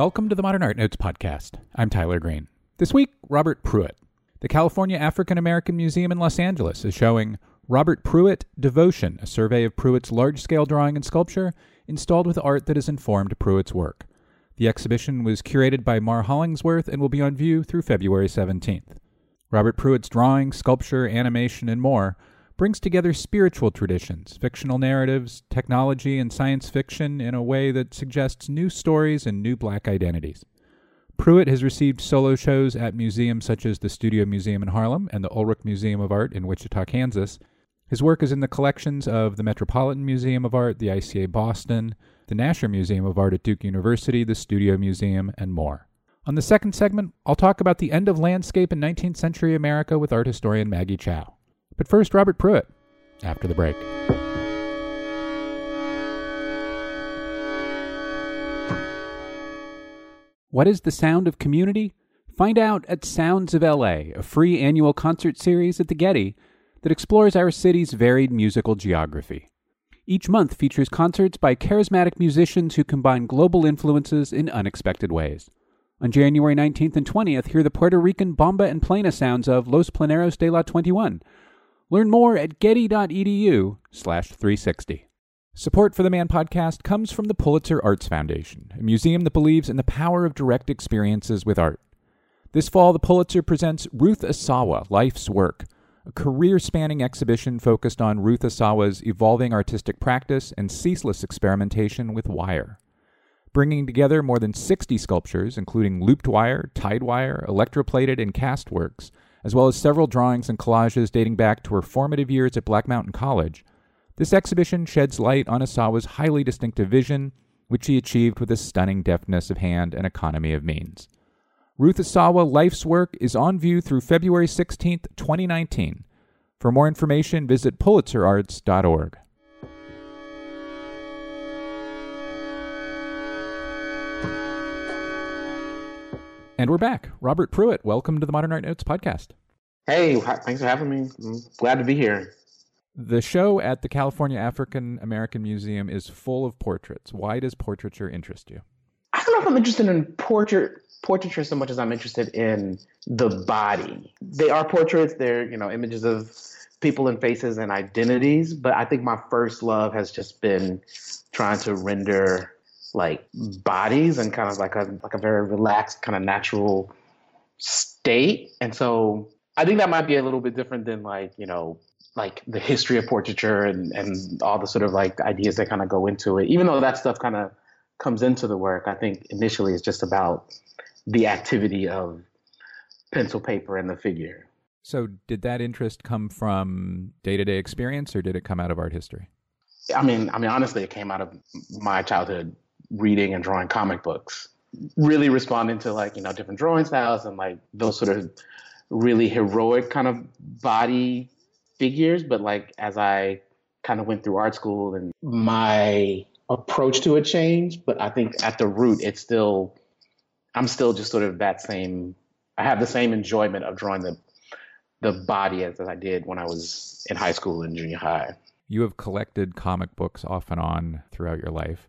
Welcome to the Modern Art Notes podcast. I'm Tyler Green. This week, Robert Pruitt. The California African American Museum in Los Angeles is showing Robert Pruitt Devotion, a survey of Pruitt's large scale drawing and sculpture, installed with art that has informed Pruitt's work. The exhibition was curated by Mar Hollingsworth and will be on view through February 17th. Robert Pruitt's drawing, sculpture, animation, and more brings together spiritual traditions, fictional narratives, technology, and science fiction in a way that suggests new stories and new black identities. Pruitt has received solo shows at museums such as the Studio Museum in Harlem and the Ulrich Museum of Art in Wichita, Kansas. His work is in the collections of the Metropolitan Museum of Art, the ICA Boston, the Nasher Museum of Art at Duke University, the Studio Museum, and more. On the second segment, I'll talk about the end of landscape in 19th century America with art historian Maggie Cao. But first, Robert Pruitt, after the break. What is the sound of community? Find out at Sounds of LA, a free annual concert series at the Getty that explores our city's varied musical geography. Each month features concerts by charismatic musicians who combine global influences in unexpected ways. On January 19th and 20th, hear the Puerto Rican bomba and plena sounds of Los Pleneros de la 21, Learn more at getty.edu slash 360. Support for the Man podcast comes from the Pulitzer Arts Foundation, a museum that believes in the power of direct experiences with art. This fall, the Pulitzer presents Ruth Asawa, Life's Work, a career spanning exhibition focused on Ruth Asawa's evolving artistic practice and ceaseless experimentation with wire. Bringing together more than 60 sculptures, including looped wire, tied wire, electroplated, and cast works, as well as several drawings and collages dating back to her formative years at Black Mountain College, this exhibition sheds light on Asawa's highly distinctive vision, which she achieved with a stunning deftness of hand and economy of means. Ruth Asawa Life's Work is on view through February 16, 2019. For more information, visit pulitzerarts.org. And we're back. Robert Pruitt, welcome to the Modern Art Notes podcast. Hey, thanks for having me. I'm glad to be here. The show at the California African American Museum is full of portraits. Why does portraiture interest you? I don't know if I'm interested in portrait portraiture so much as I'm interested in the body. They are portraits. They're you know images of people and faces and identities. But I think my first love has just been trying to render like bodies and kind of like a like a very relaxed kind of natural state. And so i think that might be a little bit different than like you know like the history of portraiture and and all the sort of like ideas that kind of go into it. Even though that stuff kind of comes into the work i think initially it's just about the activity of pencil paper and the figure. So did that interest come from day-to-day experience or did it come out of art history? I mean, I mean, honestly, it came out of my childhood reading and drawing comic books, really responding to like, you know, different drawing styles and like those sort of really heroic kind of body figures. But like as I kind of went through art school and my approach to it changed, but I think at the root, it's still, I'm still just sort of that same, I have the same enjoyment of drawing the, the body as, as I did when I was in high school and junior high. You have collected comic books off and on throughout your life.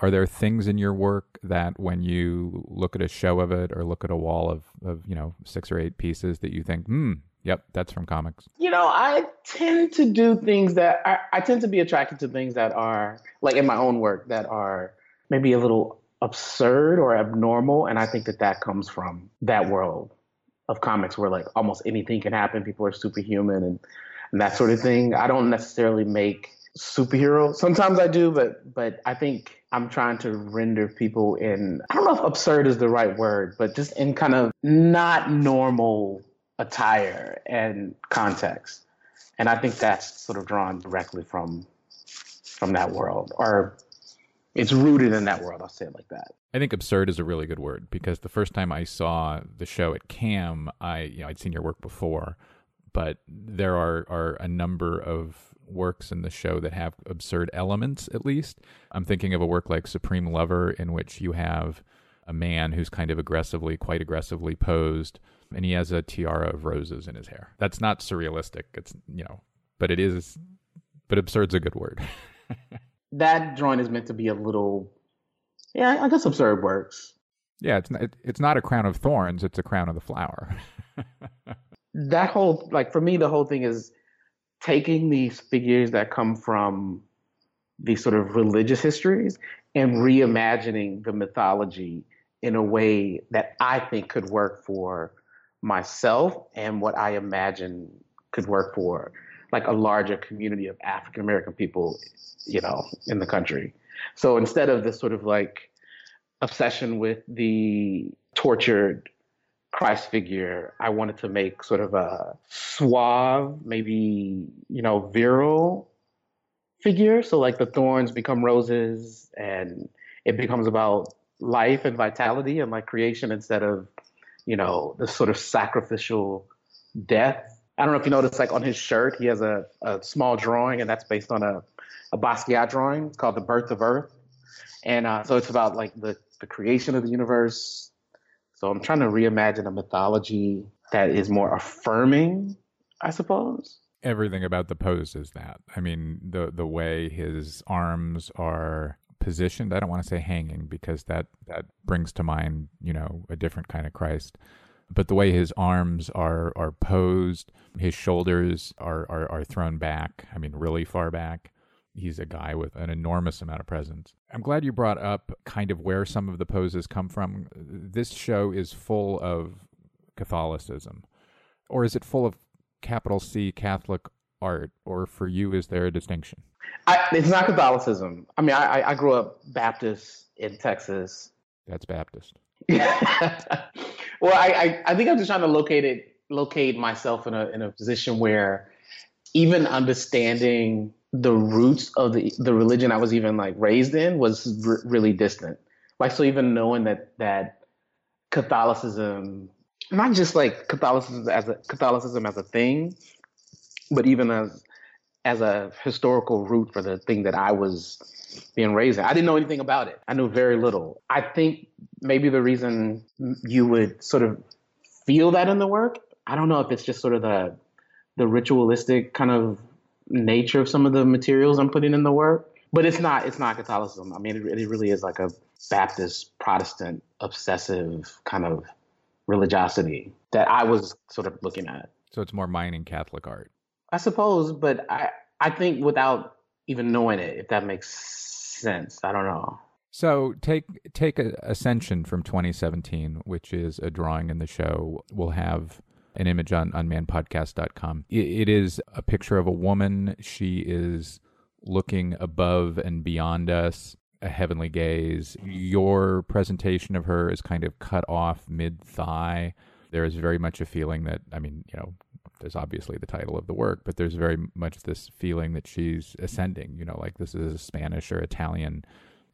Are there things in your work that when you look at a show of it or look at a wall of, of you know, six or eight pieces that you think, hmm, yep, that's from comics? You know, I tend to do things that I, I tend to be attracted to things that are like in my own work that are maybe a little absurd or abnormal. And I think that that comes from that world of comics where like almost anything can happen. People are superhuman and, and that sort of thing. I don't necessarily make superhero. Sometimes I do, but but I think I'm trying to render people in I don't know if absurd is the right word, but just in kind of not normal attire and context. And I think that's sort of drawn directly from from that world or it's rooted in that world. I'll say it like that. I think absurd is a really good word because the first time I saw the show at CAM, I you know I'd seen your work before, but there are are a number of works in the show that have absurd elements, at least. I'm thinking of a work like Supreme Lover, in which you have a man who's kind of aggressively, quite aggressively posed, and he has a tiara of roses in his hair. That's not surrealistic. It's, you know, but it is, but absurd's a good word. that drawing is meant to be a little, yeah, I guess absurd works. Yeah, it's not, it's not a crown of thorns; it's a crown of the flower. that whole like for me, the whole thing is taking these figures that come from these sort of religious histories and reimagining the mythology in a way that I think could work for myself and what I imagine could work for like a larger community of African American people, you know, in the country. So instead of this sort of like obsession with the tortured Christ figure, I wanted to make sort of a suave, maybe, you know, virile figure. So like the thorns become roses and it becomes about life and vitality and like creation instead of, you know, the sort of sacrificial death. I don't know if you noticed, like on his shirt, he has a, a small drawing, and that's based on a, a Basquiat drawing. It's called The Birth of Earth. And uh, so it's about like the, the creation of the universe. So I'm trying to reimagine a mythology that is more affirming, I suppose. Everything about the pose is that. I mean, the the way his arms are positioned. I don't want to say hanging because that that brings to mind, you know, a different kind of Christ. But the way his arms are are posed, his shoulders are are, are thrown back. I mean, really far back he's a guy with an enormous amount of presence. I'm glad you brought up kind of where some of the poses come from. This show is full of Catholicism. Or is it full of capital C Catholic art? Or for you, is there a distinction? I, it's not Catholicism. I mean, I, I grew up Baptist in Texas. That's Baptist. well, I, I, I think I'm just trying to locate it, locate myself in a in a position where even understanding the roots of the the religion I was even like raised in was r- really distant. Like so, even knowing that that Catholicism, not just like Catholicism as a Catholicism as a thing, but even as as a historical root for the thing that I was being raised in. I didn't know anything about it. I knew very little. I think maybe the reason you would sort of feel that in the work, I don't know if it's just sort of the the ritualistic kind of nature of some of the materials I'm putting in the work. But it's not it's not Catholicism. I mean, it, it really is like a Baptist Protestant obsessive kind of religiosity that I was sort of looking at. So it's more mining Catholic art. I suppose, but I I think without even knowing it, if that makes sense. I don't know. So take take a, Ascension from 2017, which is a drawing in the show. We'll have an image on, manpodcast.com. It, it is a picture of a woman. She is looking above and beyond us, a heavenly gaze. Your presentation of her is kind of cut off mid thigh. There is very much a feeling that, I mean, you know, there's obviously the title of the work, but there's very much this feeling that she's ascending, you know, like this is a Spanish or Italian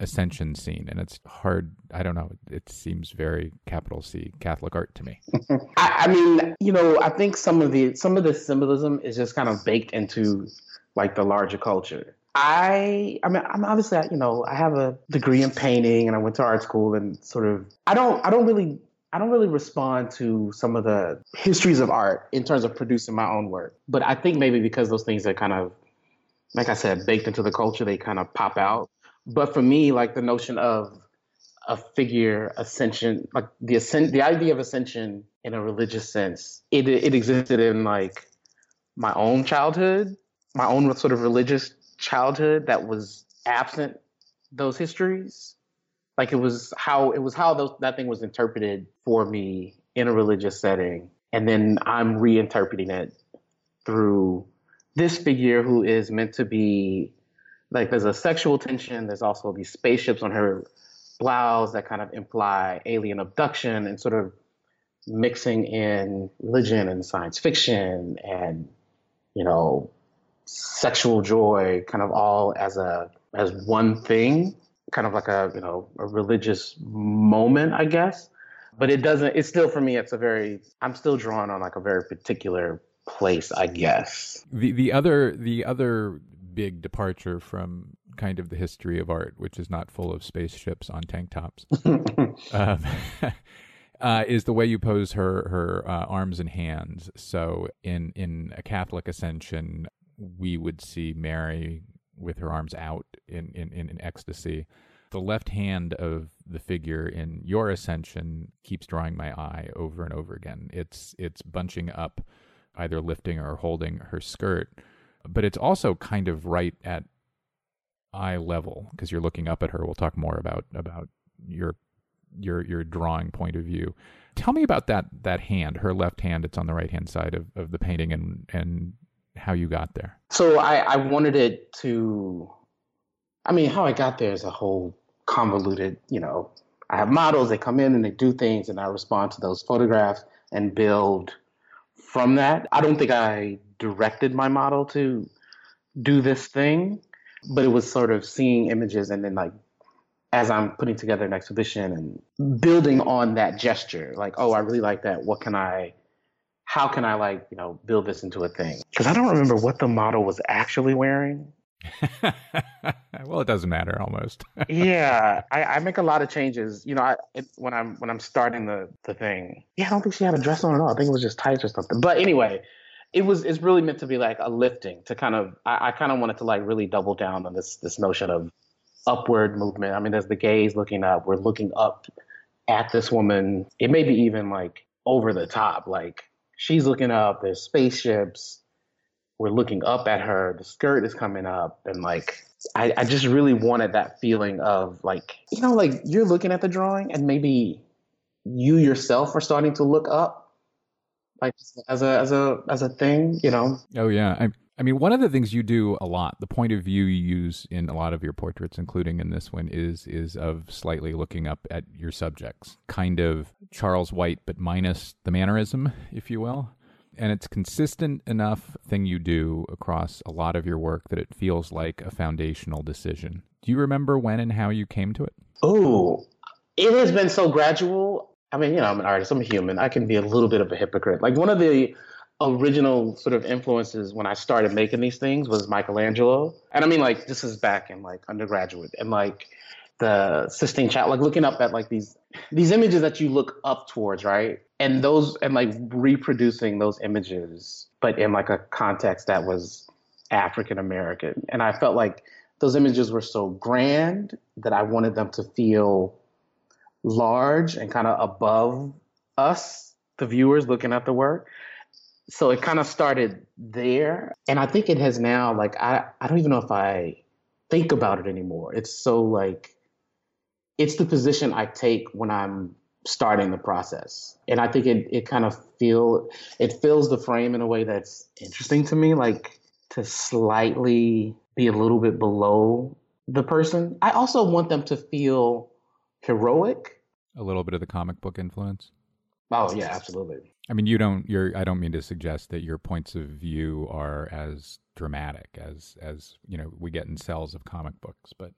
ascension scene and it's hard i don't know it seems very capital c catholic art to me I, I, mean you know i think some of the some of the symbolism is just kind of baked into like the larger culture i i mean i'm obviously you know i have a degree in painting and i went to art school and sort of i don't i don't really I don't really respond to some of the histories of art in terms of producing my own work. But I think maybe because those things are kind of, like I said, baked into the culture, they kind of pop out. But for me, like the notion of a figure ascension, like the ascent, the idea of ascension in a religious sense, it it existed in like my own childhood, my own sort of religious childhood that was absent those histories. Like it was how it was how those, that thing was interpreted for me in a religious setting, and then I'm reinterpreting it through this figure who is meant to be like there's a sexual tension. There's also these spaceships on her blouse that kind of imply alien abduction and sort of mixing in religion and science fiction and you know sexual joy kind of all as a as one thing kind of like a you know a religious moment i guess but it doesn't it's still for me it's a very i'm still drawn on like a very particular place i guess the the other the other big departure from kind of the history of art, which is not full of spaceships on tank tops, um, uh, is the way you pose her her uh, arms and hands. So in in a Catholic Ascension, we would see Mary with her arms out in in, in, in ecstasy. the left hand of the figure in your ascension keeps drawing my eye over and over again. It's it's bunching up, either lifting or holding her skirt, but it's also kind of right at eye level because you're looking up at her. We'll talk more about about your your your drawing point of view. Tell me about that that hand, her left hand. It's on the right hand side of, of the painting, and and how you got there. So I, I wanted it to. I mean, how I got there is a whole convoluted. You know, I have models. They come in and they do things, and I respond to those photographs and build from that. I don't think I directed my model to do this thing, but it was sort of seeing images and then like as I'm putting together an exhibition and building on that gesture, like, oh, I really like that. What can I, how can I like, you know, build this into a thing? Because I don't remember what the model was actually wearing. well, it doesn't matter almost. yeah, I, I, make a lot of changes. You know, I, it, when I'm when I'm starting the the thing. Yeah, I don't think she had a dress on at all. I think it was just tights or something. But anyway, it was it's really meant to be like a lifting to kind of. I, I kind of wanted to like really double down on this this notion of upward movement. I mean, there's the gaze looking up. We're looking up at this woman. It may be even like over the top. Like she's looking up. There's spaceships. We're looking up at her. The skirt is coming up, and like I, I just really wanted that feeling of like you know, like you're looking at the drawing, and maybe you yourself are starting to look up, like as a as a as a thing. You know? Oh yeah. I I mean, one of the things you do a lot, the point of view you use in a lot of your portraits, including in this one, is is of slightly looking up at your subjects, kind of Charles White, but minus the mannerism, if you will. And it's consistent enough thing you do across a lot of your work that it feels like a foundational decision. Do you remember when and how you came to it? Oh, it has been so gradual. I mean, you know, I'm an artist, I'm a human. I can be a little bit of a hypocrite. Like one of the original sort of influences when I started making these things was Michelangelo. And I mean, like, this is back in like undergraduate and like the Sistine Chapel, like looking up at like these these images that you look up towards, right? And those and like reproducing those images, but in like a context that was African American. And I felt like those images were so grand that I wanted them to feel large and kind of above us, the viewers looking at the work. So it kind of started there. And i think it has now like i i don't even know if i think about it anymore. It's so like it's the position i take when i'm starting the process. And i think it it kind of feel it fills the frame in a way that's interesting to me like to slightly be a little bit below the person. I also want them to feel heroic a little bit of the comic book influence oh yeah absolutely I mean, you don't. You're. I don't mean to suggest that your points of view are as dramatic as as you know we get in cells of comic books, but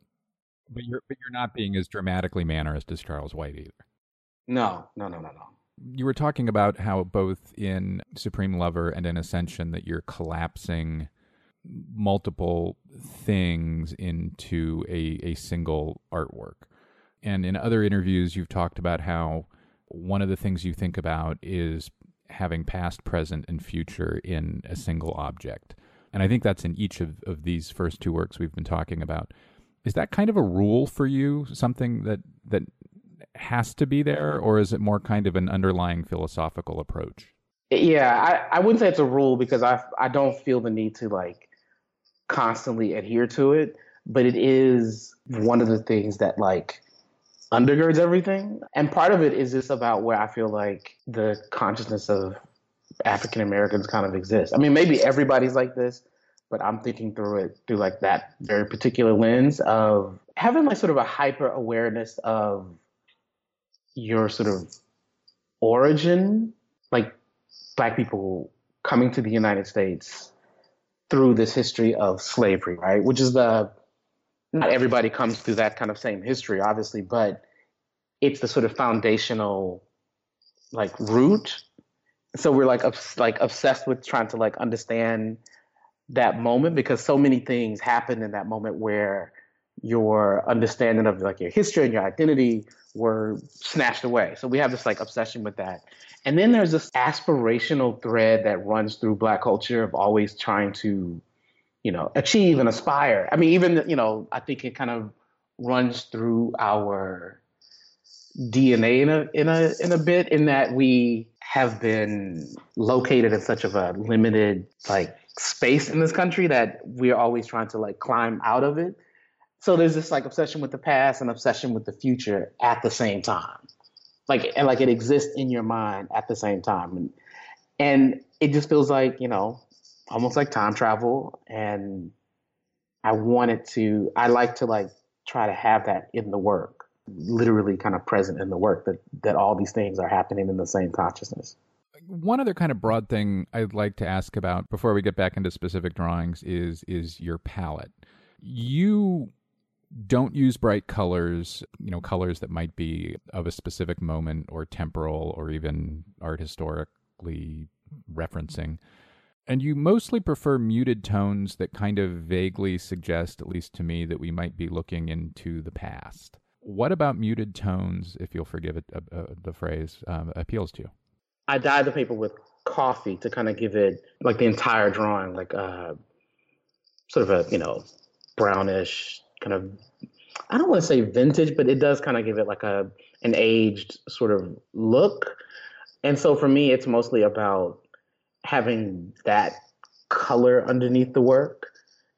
but you're but you're not being as dramatically mannerist as Charles White either. No, no, no, no, no. You were talking about how both in Supreme Lover and in Ascension that you're collapsing multiple things into a a single artwork. And in other interviews, you've talked about how one of the things you think about is having past, present, and future in a single object. And I think that's in each of, of these first two works we've been talking about. Is that kind of a rule for you, something that, that has to be there, or is it more kind of an underlying philosophical approach? Yeah, I, I wouldn't say it's a rule because I I don't feel the need to like constantly adhere to it, but it is one of the things that like undergirds everything. And part of it is just about where I feel like the consciousness of African Americans kind of exists. I mean, maybe everybody's like this, but I'm thinking through it through like that very particular lens of having like sort of a hyper awareness of your sort of origin, like black people coming to the United States through this history of slavery, right? Which is the not everybody comes through that kind of same history, obviously, but it's the sort of foundational like root. So we're like obs- like obsessed with trying to like understand that moment because so many things happen in that moment where your understanding of like your history and your identity were snatched away. So we have this like obsession with that. And then there's this aspirational thread that runs through black culture of always trying to you know, achieve and aspire. I mean, even, you know, I think it kind of runs through our DNA in a in a in a bit in that we have been located in such of a limited like space in this country that we're always trying to like climb out of it. So there's this like obsession with the past and obsession with the future at the same time. Like and like it exists in your mind at the same time. And and it just feels like, you know, almost like time travel and I wanted to I like to like try to have that in the work, literally kind of present in the work that that all these things are happening in the same consciousness. One other kind of broad thing I'd like to ask about before we get back into specific drawings is is your palette. You don't use bright colors, you know, colors that might be of a specific moment or temporal or even art historically referencing. And you mostly prefer muted tones that kind of vaguely suggest, at least to me, that we might be looking into the past. What about muted tones, if you'll forgive it, uh, uh, the phrase, um, appeals to you? I dyed the paper with coffee to kind of give it like the entire drawing, like uh, sort of a you know brownish kind of. I don't want to say vintage, but it does kind of give it like a an aged sort of look. And so for me, it's mostly about having that color underneath the work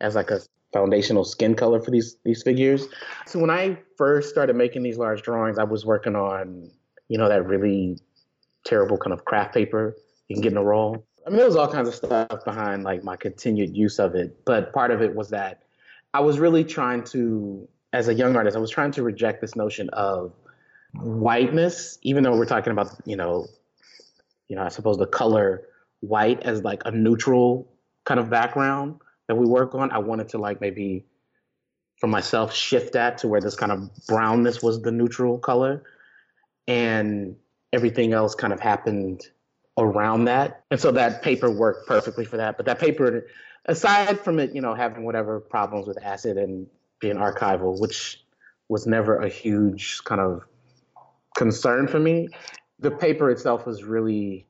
as like a foundational skin color for these these figures. So when I first started making these large drawings, I was working on, you know, that really terrible kind of craft paper you can get in a roll. I mean, there was all kinds of stuff behind like my continued use of it, but part of it was that I was really trying to, as a young artist, I was trying to reject this notion of whiteness, even though we're talking about, you know, you know, I suppose the color white as like a neutral kind of background that we work on. I wanted to like maybe for myself shift that to where this kind of brownness was the neutral color and everything else kind of happened around that. And so that paper worked perfectly for that. But that paper, aside from it, you know, having whatever problems with acid and being archival, which was never a huge kind of concern for me, the paper itself was really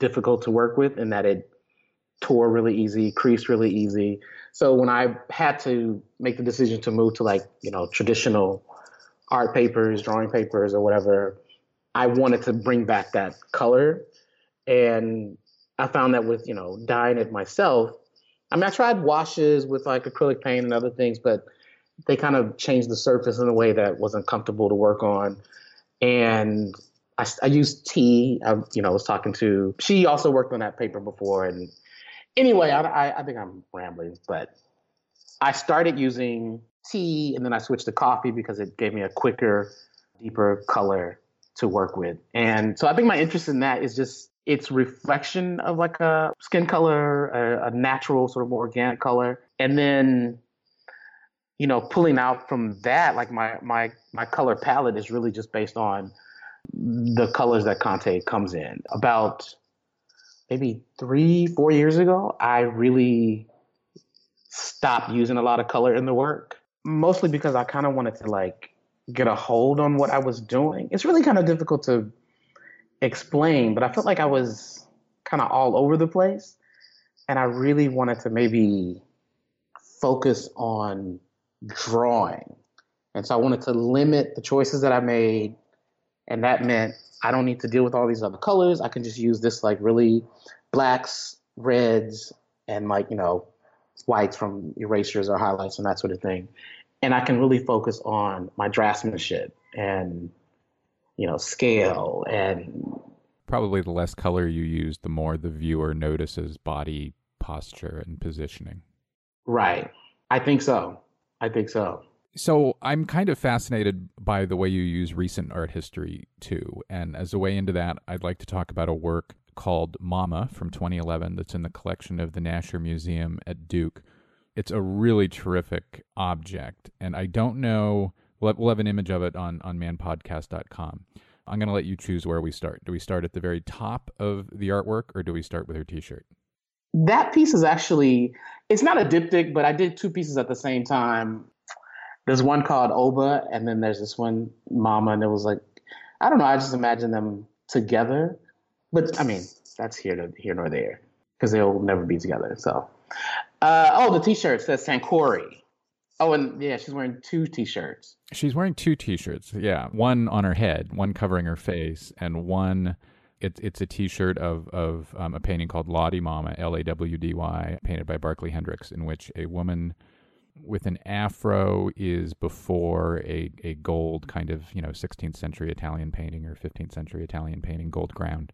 difficult to work with in that it tore really easy, creased really easy. So when I had to make the decision to move to like, you know, traditional art papers, drawing papers or whatever, I wanted to bring back that color. And I found that with, you know, dyeing it myself, I mean, I tried washes with like acrylic paint and other things, but they kind of changed the surface in a way that wasn't comfortable to work on. And I, I used tea. I, you know, was talking to. She also worked on that paper before, and anyway, I, I, I think I'm rambling, but I started using tea, and then I switched to coffee because it gave me a quicker, deeper color to work with. And so I think my interest in that is just its reflection of like a skin color, a, a natural sort of organic color, and then you know pulling out from that like my my my color palette is really just based on the colors that Conte comes in. About maybe three, four years ago, I really stopped using a lot of color in the work, mostly because I kind of wanted to like get a hold on what I was doing. It's really kind of difficult to explain, but I felt like I was kind of all over the place. And I really wanted to maybe focus on drawing. And so I wanted to limit the choices that I made and that meant I don't need to deal with all these other colors. I can just use this like really blacks, reds, and like, you know, whites from erasures or highlights and that sort of thing. And I can really focus on my draftsmanship and, you know, scale and. Probably the less color you use, the more the viewer notices body posture and positioning. Right. I think so. I think so. So I'm kind of fascinated by the way you use recent art history too. And as a way into that, I'd like to talk about a work called Mama from 2011 that's in the collection of the Nasher Museum at Duke. It's a really terrific object. And I don't know, we'll have, an image of it on, on manpodcast.com. I'm going to let you choose where we start. Do we start at the very top of the artwork or do we start with her t shirt? That piece is actually, it's not a diptych, but I did two pieces at the same time there's one called Oba, and then there's this one Mama, and it was like, I don't know. I just imagine them together, but I mean, that's here to here nor there because they'll never be together. So, uh, oh, the T-shirt says Sankore, Oh, and yeah, she's wearing two t-shirts. She's wearing two t-shirts. Yeah, one on her head, one covering her face, and one it's it's a T-shirt of of um, a painting called Lawdy Mama, L A W D Y, painted by Barkley Hendricks, in which a woman with an afro is before a a gold kind of you know 16th century Italian painting or 15th century Italian painting, gold ground.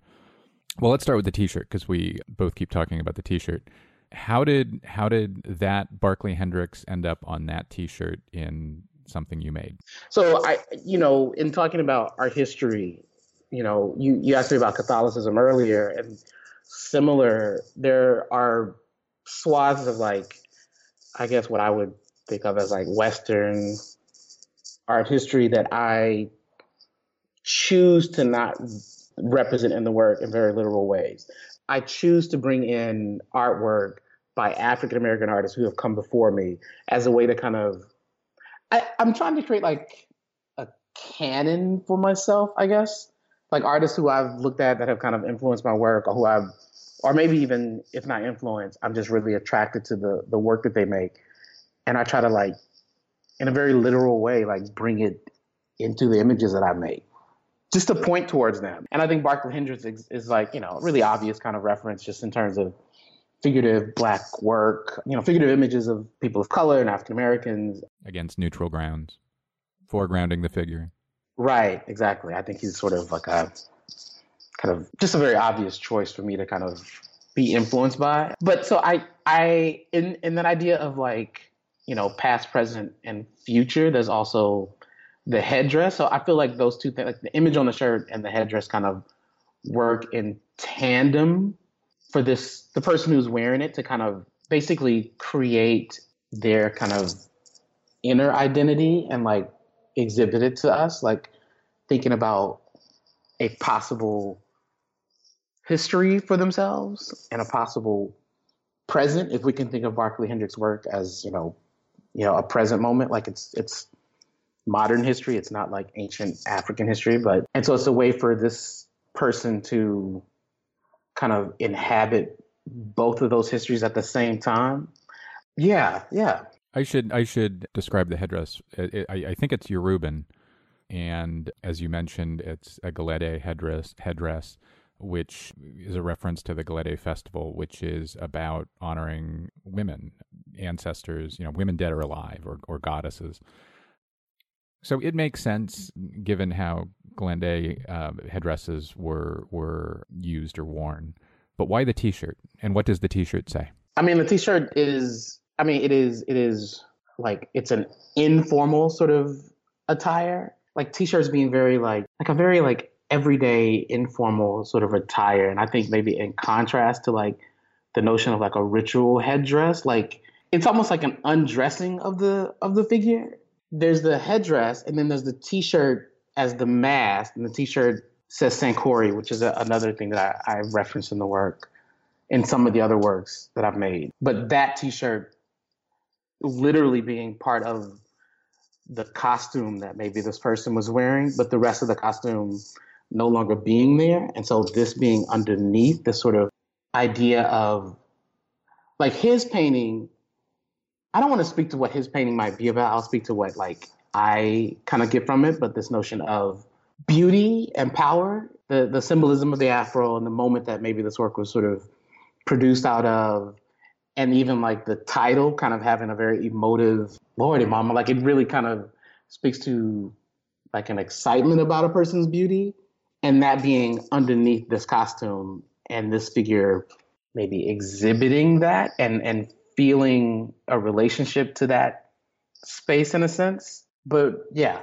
Well, let's start with the T-shirt because we both keep talking about the T-shirt. How did how did that Barkley Hendricks end up on that T-shirt in something you made? So I, you know, in talking about our history, you know, you you asked me about Catholicism earlier, and similar, there are swaths of like, I guess what I would think of as like Western art history that I choose to not represent in the work in very literal ways. I choose to bring in artwork by African American artists who have come before me as a way to kind of I, I'm trying to create like a canon for myself, I guess. Like artists who I've looked at that have kind of influenced my work or who I've or maybe even if not influenced, I'm just really attracted to the the work that they make. And I try to like in a very literal way, like bring it into the images that I make just to point towards them. And I think Barkley Hendricks is, is like, you know, really obvious kind of reference just in terms of figurative black work, you know, figurative images of people of color and African Americans. Against neutral grounds, foregrounding the figure. Right, exactly. I think he's sort of like a kind of just a very obvious choice for me to kind of be influenced by. But so I I in in that idea of like, you know, past, present, and future, there's also the headdress. So I feel like those two things, like the image on the shirt and the headdress, kind of work in tandem for this the person who's wearing it to kind of basically create their kind of inner identity and like exhibit it to us, like thinking about a possible history for themselves and a possible present if we can think of Barkley Hendricks' work as, you know, you know, a present moment, like it's it's modern history. It's not like ancient African history, but and so it's a way for this person to kind of inhabit both of those histories at the same time. Yeah, yeah. I should I should describe the headdress. I, I think it's Yoruban, and as you mentioned, it's a Gelede headdress. Headdress, which is a reference to the Gelede festival, which is about honoring women, ancestors, you know, women dead or alive, or, or goddesses. So it makes sense given how Gelede uh, headdresses were were used or worn. But why the T-shirt? And what does the T-shirt say? I mean, the T-shirt is. I mean, it is. It is like it's an informal sort of attire. Like T-shirts being very like like a very like everyday informal sort of attire, and I think maybe in contrast to like the notion of like a ritual headdress, like it's almost like an undressing of the of the figure there's the headdress, and then there's the T-shirt as the mask, and the T-shirt says Sankore, which is a, another thing that I, I reference in the work, in some of the other works that I've made. But that T-shirt, literally being part of the costume that maybe this person was wearing, but the rest of the costume no longer being there, and so this being underneath this sort of idea of like his painting I don't want to speak to what his painting might be about. I'll speak to what like I kind of get from it, but this notion of beauty and power, the the symbolism of the afro and the moment that maybe this work was sort of produced out of, and even like the title kind of having a very emotive Lawdy Mama, like it really kind of speaks to like an excitement about a person's beauty, and that being underneath this costume and this figure maybe exhibiting that and and feeling a relationship to that space in a sense. But yeah,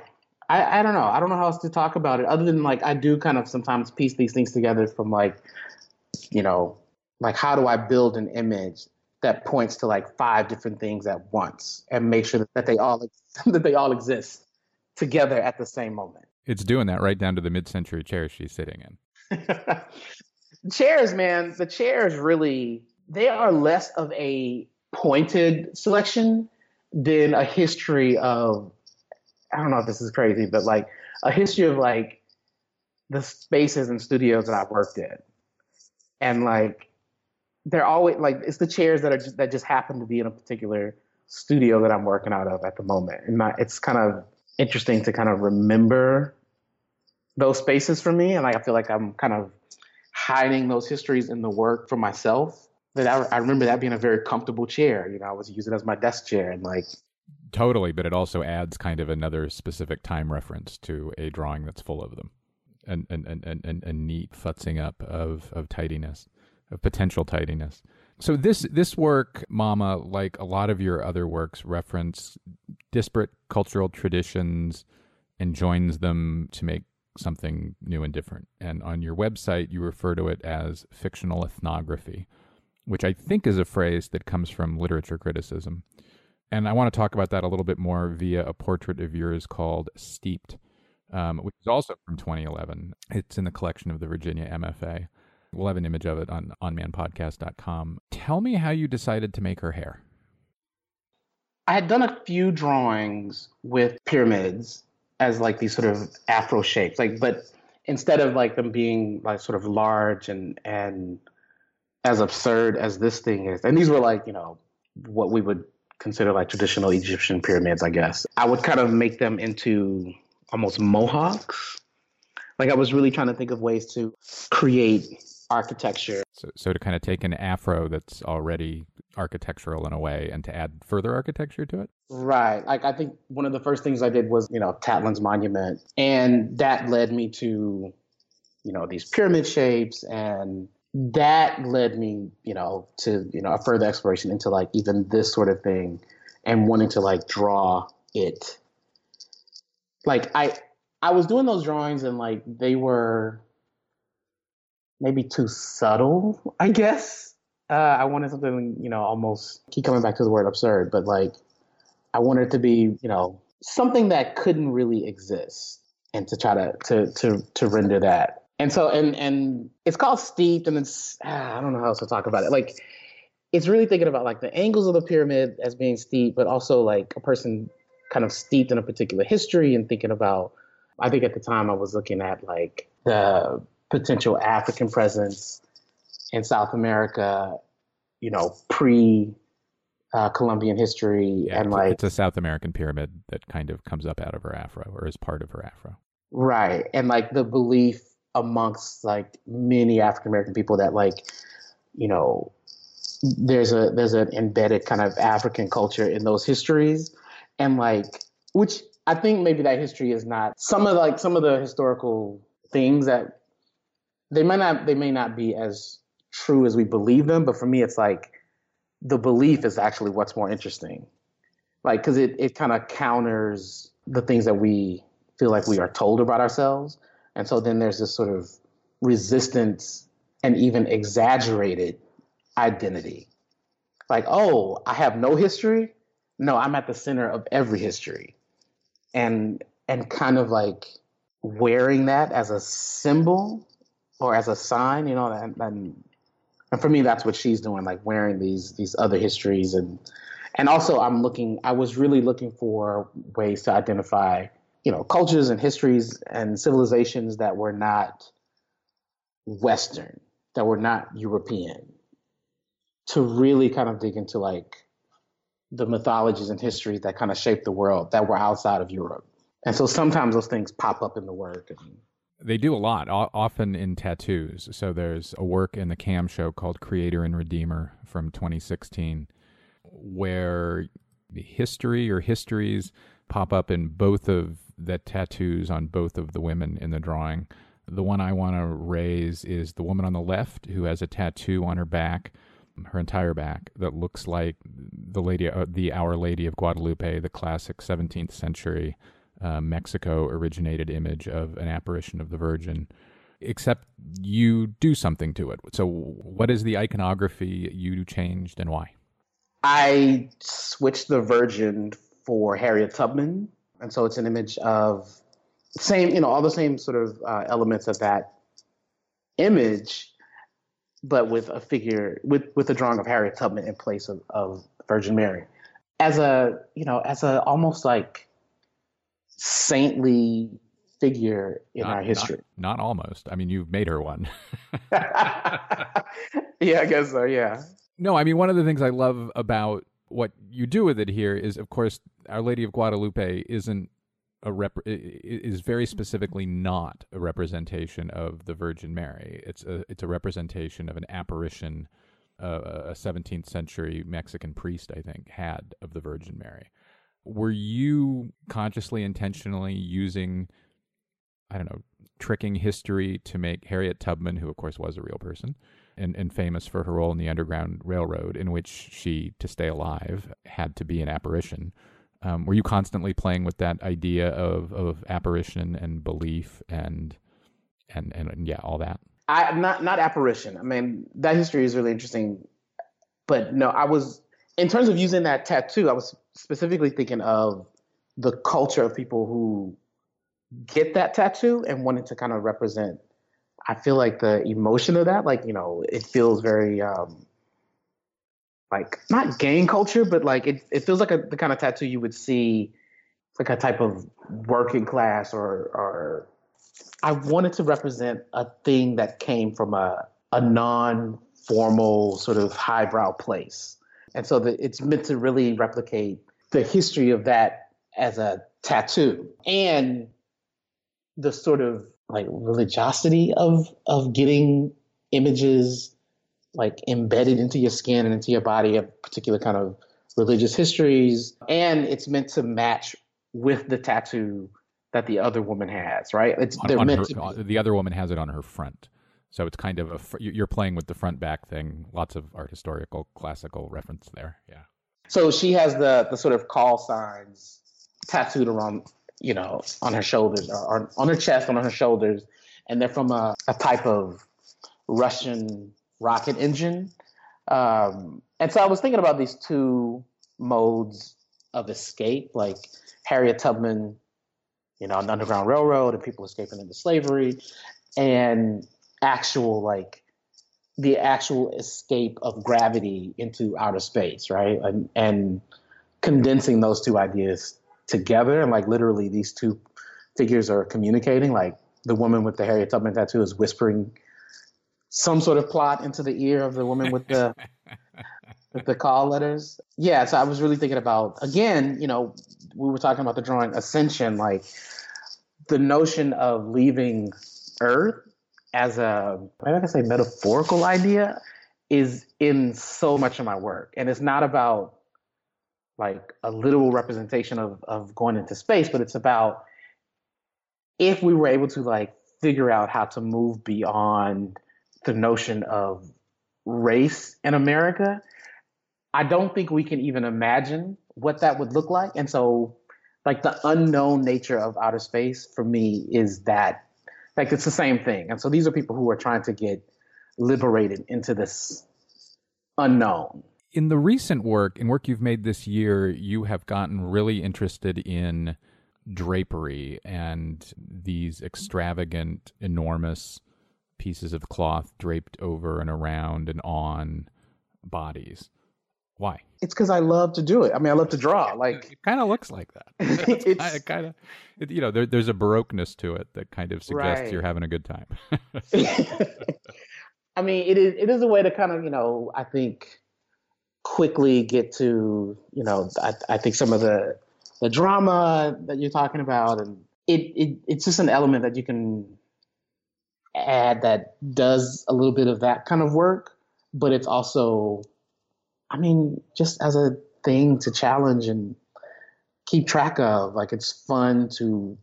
I, I don't know. I don't know how else to talk about it other than like I do kind of sometimes piece these things together from like, you know, like how do I build an image that points to like five different things at once and make sure that they all that they all exist together at the same moment. It's doing that right down to the mid-century chair she's sitting in. chairs, man, the chairs really they are less of a pointed selection than a history of I don't know if this is crazy, but like a history of like the spaces and studios that I've worked in. And like they're always like it's the chairs that are just, that just happen to be in a particular studio that I'm working out of at the moment. And my, it's kind of interesting to kind of remember those spaces for me. And like, I feel like I'm kind of hiding those histories in the work for myself. That I, I remember that being a very comfortable chair. You know, I was using it as my desk chair and like Totally, but it also adds kind of another specific time reference to a drawing that's full of them. And and, and, and, and a neat futzing up of, of tidiness, of potential tidiness. So this this work, Mama, like a lot of your other works, reference disparate cultural traditions and joins them to make something new and different. And on your website, you refer to it as fictional ethnography, which I think is a phrase that comes from literature criticism. And I want to talk about that a little bit more via a portrait of yours called Steeped, um, which is also from 2011. It's in the collection of the Virginia MFA. We'll have an image of it on onmanpodcast.com. Tell me how you decided to make her hair. I had done a few drawings with pyramids as like these sort of afro shapes, like but instead of like them being like sort of large and and as absurd as this thing is, and these were like you know what we would consider like traditional Egyptian pyramids, I guess. I would kind of make them into almost mohawks. Like I was really trying to think of ways to create architecture. So, so to kind of take an afro that's already architectural in a way and to add further architecture to it? Right. Like I think one of the first things I did was, you know, Tatlin's monument. And that led me to, you know, these pyramid shapes and that led me, you know, to, you know, a further exploration into like even this sort of thing and wanting to like draw it. Like I I was doing those drawings and like they were maybe too subtle, I guess. Uh, I wanted something, you know, almost keep coming back to the word absurd, but like I wanted it to be, you know, something that couldn't really exist, and to try to to to to render that. And so, and and it's called steeped, and it's ah, I don't know how else to talk about it. Like, it's really thinking about like the angles of the pyramid as being steep, but also like a person kind of steeped in a particular history and thinking about. I think at the time I was looking at like the potential African presence in South America, you know, pre uh, Columbian history Yeah, and it's, a- like it's a South American pyramid that kind of comes up out of her afro or is part of her afro. right and like the belief amongst like many African American people that like you know there's a there's an embedded kind of African culture in those histories and like which I think maybe that history is not some of like some of the historical things that they might not they may not be as true as we believe them but for me it's like the belief is actually what's more interesting. Like because it, it kind of counters the things that we feel like we are told about ourselves. And so then there's this sort of resistance and even exaggerated identity. Like oh i have no history? No i'm at the center of every history. And and kind of like wearing that as a symbol or as a sign you know and, and and for me that's what she's doing like wearing these these other histories. And and also i'm looking i was really looking for ways to identify you know cultures and histories and civilizations that were not western that were not european to really kind of dig into like the mythologies and histories that kind of shaped the world that were outside of europe. And so sometimes those things pop up in the work and, They do a lot, o- often in tattoos. So there's a work in the Cam show called Creator and Redeemer from 2016, where the history or histories pop up in both of the tattoos on both of the women in the drawing. The one I want to raise is the woman on the left who has a tattoo on her back, her entire back, that looks like the lady, uh, the Our Lady of Guadalupe, the classic 17th century uh, Mexico originated image of an apparition of the Virgin, except you do something to it. So, what is the iconography you changed and why? I switched the Virgin for Harriet Tubman, and so it's an image of same, you know, all the same sort of uh, elements of that image, but with a figure with with a drawing of Harriet Tubman in place of, of Virgin Mary, as a you know, as a almost like saintly figure in Not- our history. Not, not almost. I mean, you've made her one. yeah, I guess so. Yeah. No, I mean, one of the things I love about what you do with it here is, of course, Our Lady of Guadalupe isn't a rep is very specifically not a representation of the Virgin Mary. It's a it's a representation of an apparition uh, a 17th century Mexican priest, I think, had of the Virgin Mary. Were you consciously, intentionally using, I don't know, tricking history to make Harriet Tubman, who of course was a real person, and, and famous for her role in the Underground Railroad, in which she, to stay alive, had to be an apparition? Um, were you constantly playing with that idea of, of apparition and belief and, and and and yeah, all that? I not not apparition. I mean, that history is really interesting, but no, I was in terms of using that tattoo. I was specifically thinking of the culture of people who get that tattoo and wanted to kind of represent. I feel like the emotion of that, like you know, it feels very um, like not gang culture, but like it, it feels like a, the kind of tattoo you would see, like a type of working class or or I wanted to represent a thing that came from a a non formal sort of highbrow place, and so the, it's meant to really replicate the history of that as a tattoo. And the sort of like religiosity of of getting images like embedded into your skin and into your body of particular kind of religious histories. And it's meant to match with the tattoo that the other woman has right? It's on, they're on meant her, the other woman has it on her front. So it's kind of a you're playing with the front back thing. Lots of art historical classical reference there. Yeah. so she has the the sort of call signs tattooed around you know on her shoulders or, on her chest on her shoulders and they're from a, a type of russian rocket engine um, and so i was thinking about these two modes of escape like harriet tubman you know the underground railroad and people escaping into slavery and actual like the actual escape of gravity into outer space right? And, and condensing those two ideas together and like literally these two figures are communicating like the woman with the harriet tubman tattoo is whispering some sort of plot into the ear of the woman with the with the call letters. Yeah so i was really thinking about again you know we were talking about the drawing ascension like the notion of leaving earth as a maybe i can say metaphorical idea is in so much of my work and it's not about like a literal representation of of going into space, but it's about if we were able to like figure out how to move beyond the notion of race in America, I don't think we can even imagine what that would look like. And so like the unknown nature of outer space for me is that like it's the same thing. And so these are people who are trying to get liberated into this unknown. In the recent work, in work you've made this year, you have gotten really interested in drapery and these extravagant, enormous pieces of cloth draped over and around and on bodies. Why? It's because I love to do it. I mean, I love to draw. Like it kind of looks like that. It's- it kind of, it, you know, there, there's a baroqueness to it that kind of suggests Right. you're having a good time. I mean, it is it is a way to kind of you know I think quickly get to you know I I think some of the the drama that you're talking about and it, it it's just an element that you can add that does a little bit of that kind of work, but it's also I mean just as a thing to challenge and keep track of. Like it's fun to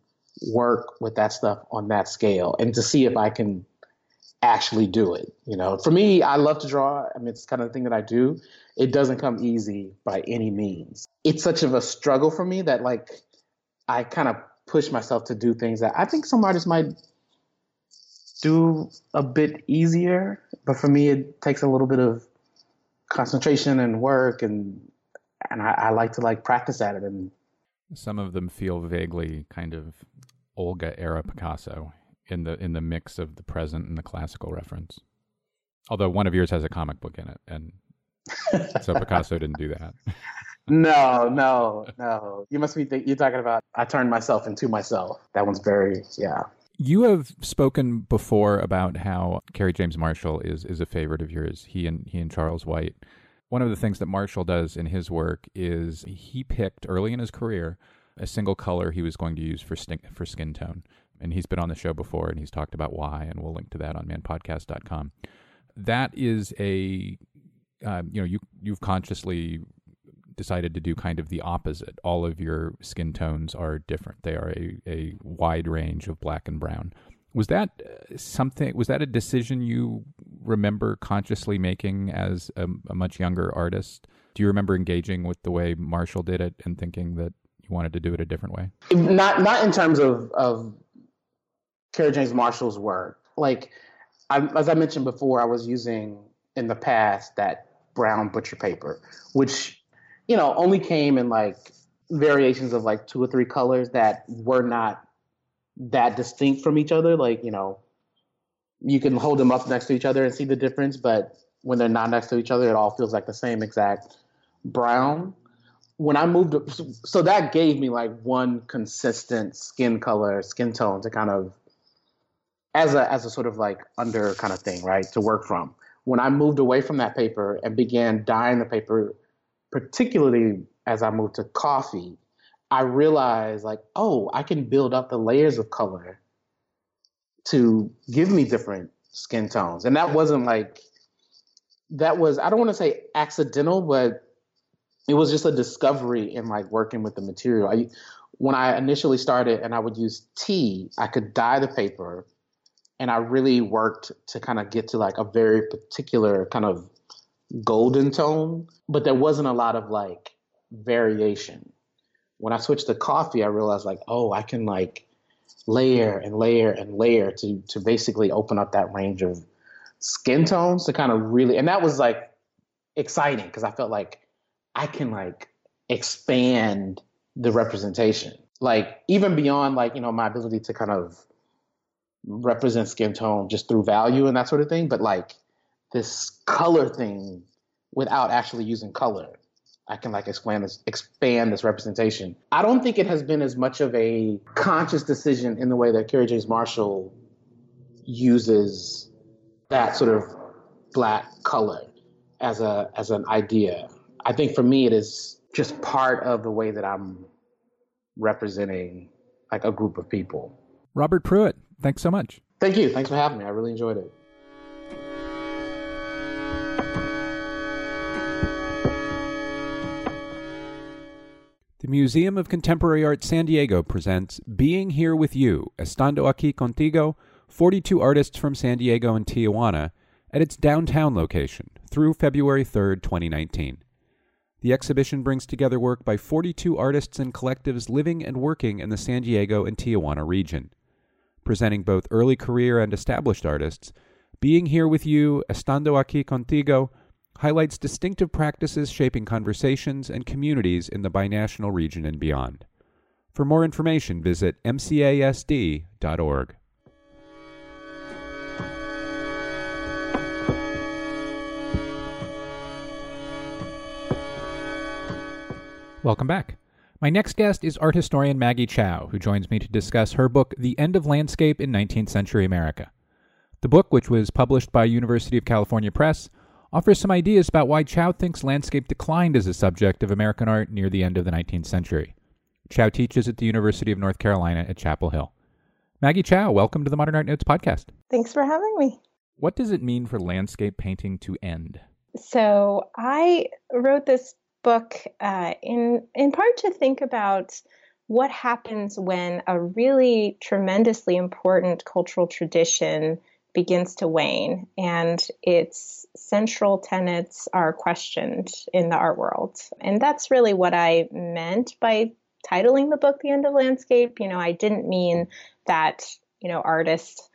work with that stuff on that scale and to see if I can actually do it. You know, for me, I love to draw. I mean, it's kind of the thing that I do. It doesn't come easy by any means. It's such of a struggle for me that like I kind of push myself to do things that I think some artists might do a bit easier, but for me, it takes a little bit of concentration and work and and I, I like to like practice at it and Some of them feel vaguely kind of Olga era Picasso in the in the mix of the present and the classical reference. Although one of yours has a comic book in it, and so Picasso didn't do that. No, no, no. You must be th- you're talking about I turned myself into myself. That one's very yeah. You have spoken before about how Kerry James Marshall is is a favorite of yours. He and he and Charles White One of the things that Marshall does in his work is he picked early in his career a single color he was going to use for skin, for skin tone. And he's been on the show before and he's talked about why, and we'll link to that on manpodcast.com. That is a, uh, you know, you, you've consciously decided to do kind of the opposite. All of your skin tones are different. They are a, a wide range of black and brown. Was that uh, something? Was that a decision you remember consciously making as a, a, much younger artist? Do you remember engaging with the way Marshall did it and thinking that you wanted to do it a different way? Not not in terms of of Kerry James Marshall's work. Like I, as I mentioned before, I was using in the past that brown butcher paper, which you know only came in like variations of like two or three colors that were not that distinct from each other. Like, you know, you can hold them up next to each other and see the difference, but when they're not next to each other, it all feels like the same exact brown. When I moved, so that gave me like one consistent skin color, skin tone to kind of, as a as a sort of like under kind of thing, right, to work from. When I moved away from that paper and began dyeing the paper, particularly as I moved to coffee, I realized like, oh, I can build up the layers of color to give me different skin tones. And that wasn't like that was I don't want to say accidental, but it was just a discovery in like working with the material. I when I initially started and I would use tea, I could dye the paper and I really worked to kind of get to like a very particular kind of golden tone, but there wasn't a lot of like variation when I switched to coffee, I realized like, oh, I can like layer and layer and layer to to basically open up that range of skin tones to kind of really and that was like exciting because I felt like I can like expand the representation. Like even beyond like, you know, my ability to kind of represent skin tone just through value and that sort of thing, but like this color thing without actually using color I can like expand this expand this representation. I don't think it has been as much of a conscious decision in the way that Kerry James Marshall uses that sort of black color as a as an idea. I think for me it is just part of the way that I'm representing like a group of people. Robert Pruitt, thanks so much. Thank you. Thanks for having me. I really enjoyed it. The Museum of Contemporary Art San Diego presents Being Here with You, Estando Aquí Contigo, 42 artists from San Diego and Tijuana, at its downtown location through February 3, 2019. The exhibition brings together work by 42 artists and collectives living and working in the San Diego and Tijuana region. Presenting both early career and established artists, Being Here with You, Estando Aquí Contigo highlights distinctive practices shaping conversations and communities in the binational region and beyond. For more information, visit mcasd.org. Welcome back. My next guest is art historian Maggie Cao, who joins me to discuss her book, The End of Landscape in 19th Century America. The book, which was published by University of California Press, offers some ideas about why Cao thinks landscape declined as a subject of American art near the end of the 19th century. Cao teaches at the University of North Carolina at Chapel Hill. Maggie Cao, welcome to the Modern Art Notes podcast. Thanks for having me. What does it mean for landscape painting to end? So, I wrote this book uh, in in part to think about what happens when a really tremendously important cultural tradition begins to wane and its central tenets are questioned in the art world. And that's really what I meant by titling the book The End of Landscape. You know, I didn't mean that, you know, artists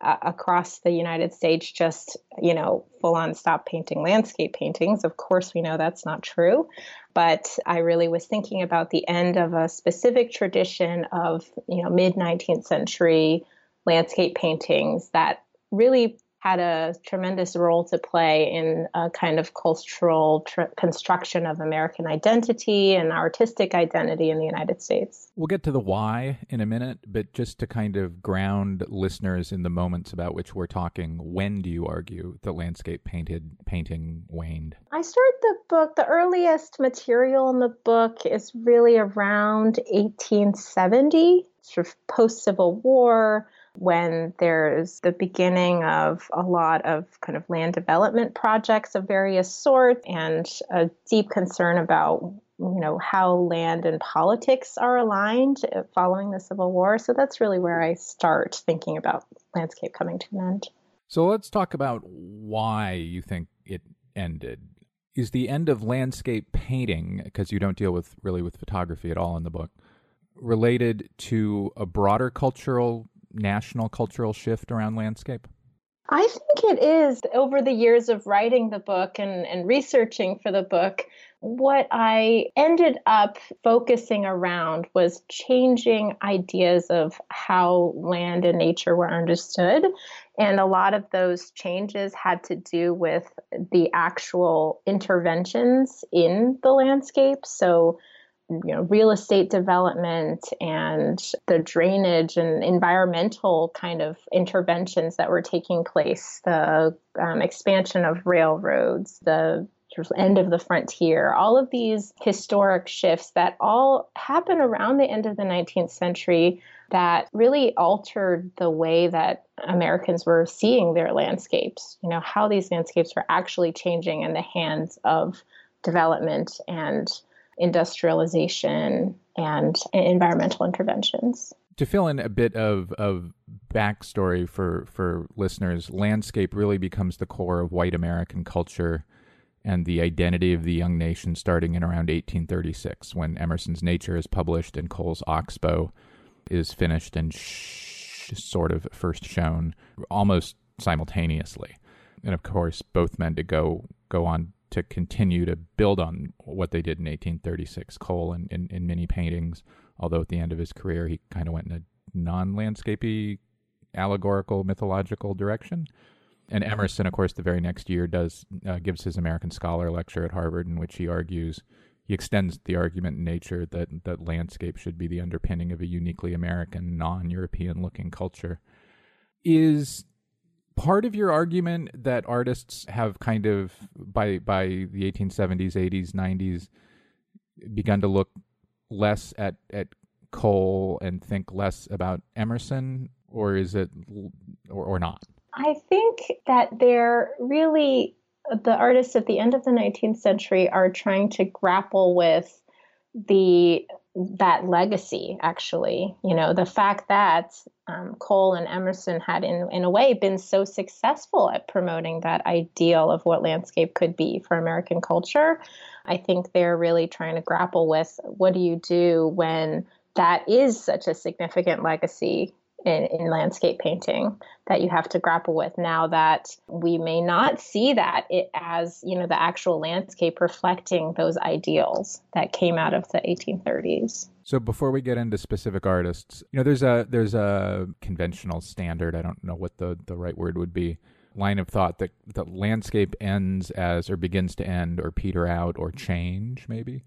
uh, across the United States just, you know, full on stop painting landscape paintings. Of course, we know that's not true. But I really was thinking about the end of a specific tradition of, you know, mid 19th century landscape paintings that really had a tremendous role to play in a kind of cultural tr- construction of American identity and artistic identity in the United States. We'll get to the why in a minute, but just to kind of ground listeners in the moments about which we're talking, when do you argue the landscape painted painting waned? I start the book, the earliest material in the book is really around 1870, sort of post Civil War when there's the beginning of a lot of kind of land development projects of various sorts and a deep concern about you know how land and politics are aligned following the civil war. So that's really where i start thinking about landscape coming to an end. So let's talk about why you think it ended. Is the end of landscape painting because you don't deal with really with photography at all in the book related to a broader cultural national cultural shift around landscape? I think it is. Over the years of writing the book and, and researching for the book, what I ended up focusing around was changing ideas of how land and nature were understood. And a lot of those changes had to do with the actual interventions in the landscape. So, you know real estate development and the drainage and environmental kind of interventions that were taking place the um, expansion of railroads the end of the frontier all of these historic shifts that all happen around the end of the 19th century that really altered the way that Americans were seeing their landscapes you know how these landscapes were actually changing in the hands of development and industrialization and environmental interventions. To fill in a bit of, of backstory for, for listeners, landscape really becomes the core of white American culture and the identity of the young nation starting in around 1836 when Emerson's Nature is published and Cole's Oxbow is finished and sh- sort of first shown almost simultaneously. And of course, both men to go go on to continue to build on what they did in 1836. Cole in, in, in many paintings, although at the end of his career he kind of went in a non-landscapey, allegorical, mythological direction. And Emerson, of course, the very next year does uh, gives his American Scholar lecture at Harvard, in which he argues he extends the argument in nature that that landscape should be the underpinning of a uniquely American, non-European looking culture. Is part of your argument that artists have kind of by by the 1870s 80s 90s begun to look less at at cole and think less about emerson or is it or, or not? I think that they're really the artists at the end of the 19th century are trying to grapple with the that legacy actually. You know the fact that um, cole and emerson had in, in a way been so successful at promoting that ideal of what landscape could be for american culture i think they're really trying to grapple with what do you do when that is such a significant legacy in, in, landscape painting that you have to grapple with now that we may not see that it as you know the actual landscape reflecting those ideals that came out of the 1830s so before we get into specific artists you know there's a there's a conventional standard i don't know what the the right word would be line of thought that the landscape ends as or begins to end or peter out or change maybe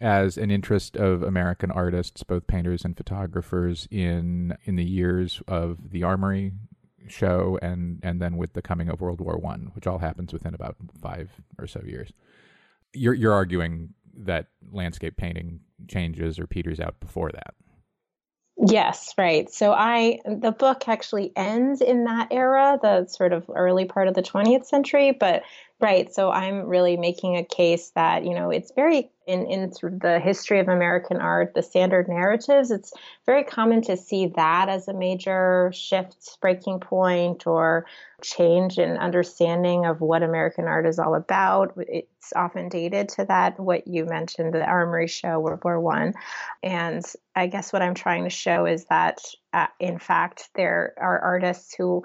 as an interest of American artists, both painters and photographers, in in the years of the Armory show and and then with the coming of World War One, which all happens within about five or so years. You're you're arguing that landscape painting changes or peters out before that. Yes, right. So I the book actually ends in that era, the sort of early part of the 20th century, but right, so I'm really making a case that, you know, it's very in in the history of American art, the standard narratives, it's very common to see that as a major shift, breaking point or change in understanding of what American art is all about. It's often dated to that what you mentioned, the Armory Show, World War One, and I guess what I'm trying to show is that, uh, in fact, there are artists who,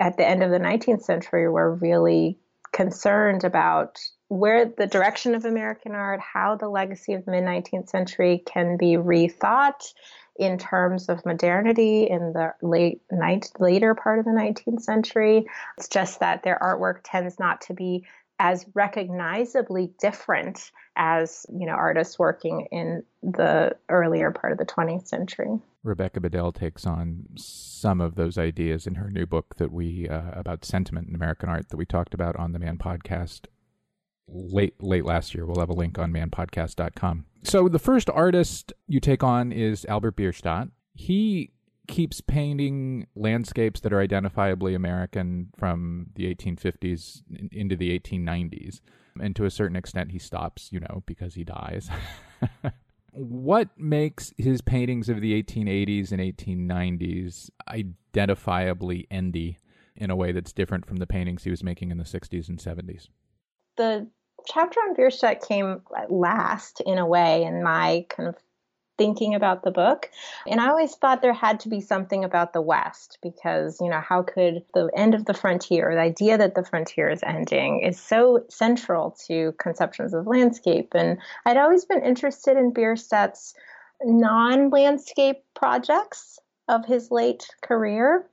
at the end of the 19th century, were really concerned about where the direction of American art, how the legacy of the mid 19th century can be rethought in terms of modernity in the late night, later part of the 19th century. It's just that their artwork tends not to be as recognizably different as you know artists working in the earlier part of the 20th century. Rebecca Bedell takes on some of those ideas in her new book that we uh, about sentiment in American art that we talked about on the Man podcast late late last year. We'll have a link on manpodcast.com. So the first artist you take on is Albert Bierstadt. He keeps painting landscapes that are identifiably American from the 1850s into the 1890s. And to a certain extent, he stops, you know, because he dies. what makes his paintings of the 1880s and 1890s identifiably endy in a way that's different from the paintings he was making in the 60s and 70s? The chapter on Bierstadt came last in a way in my kind of thinking about the book. And I always thought there had to be something about the West because, you know, how could the end of the frontier, the idea that the frontier is ending, is so central to conceptions of landscape. And I'd always been interested in Bierstadt's non landscape projects of his late career.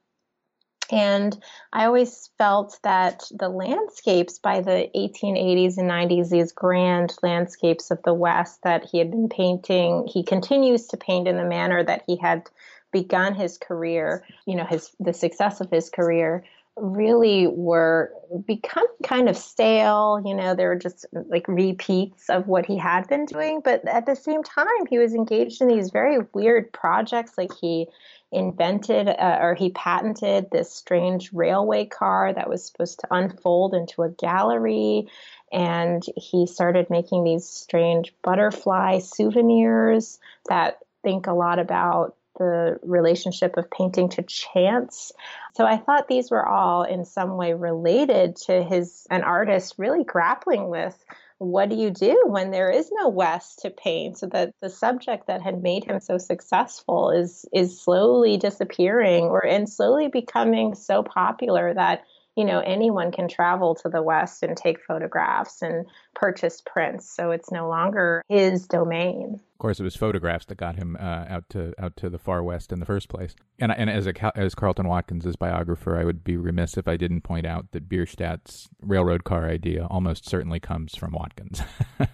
And I always felt that the landscapes by the 1880s and 90s, these grand landscapes of the West that he had been painting, he continues to paint in the manner that he had begun his career, you know, his the success of his career really were become kind of stale. You know, they were just like repeats of what he had been doing. But at the same time, he was engaged in these very weird projects. Like he invented uh, or he patented this strange railway car that was supposed to unfold into a gallery. And he started making these strange butterfly souvenirs that think a lot about the relationship of painting to chance. So I thought these were all in some way related to his an artist really grappling with what do you do when there is no west to paint? So that the subject that had made him so successful is is slowly disappearing or and slowly becoming so popular that you know anyone can travel to the west and take photographs and purchase prints so it's no longer his domain. Of course it was photographs that got him uh, out to out to the far west in the first place. And and as a as Carleton Watkins's biographer I would be remiss if I didn't point out that Bierstadt's railroad car idea almost certainly comes from Watkins and,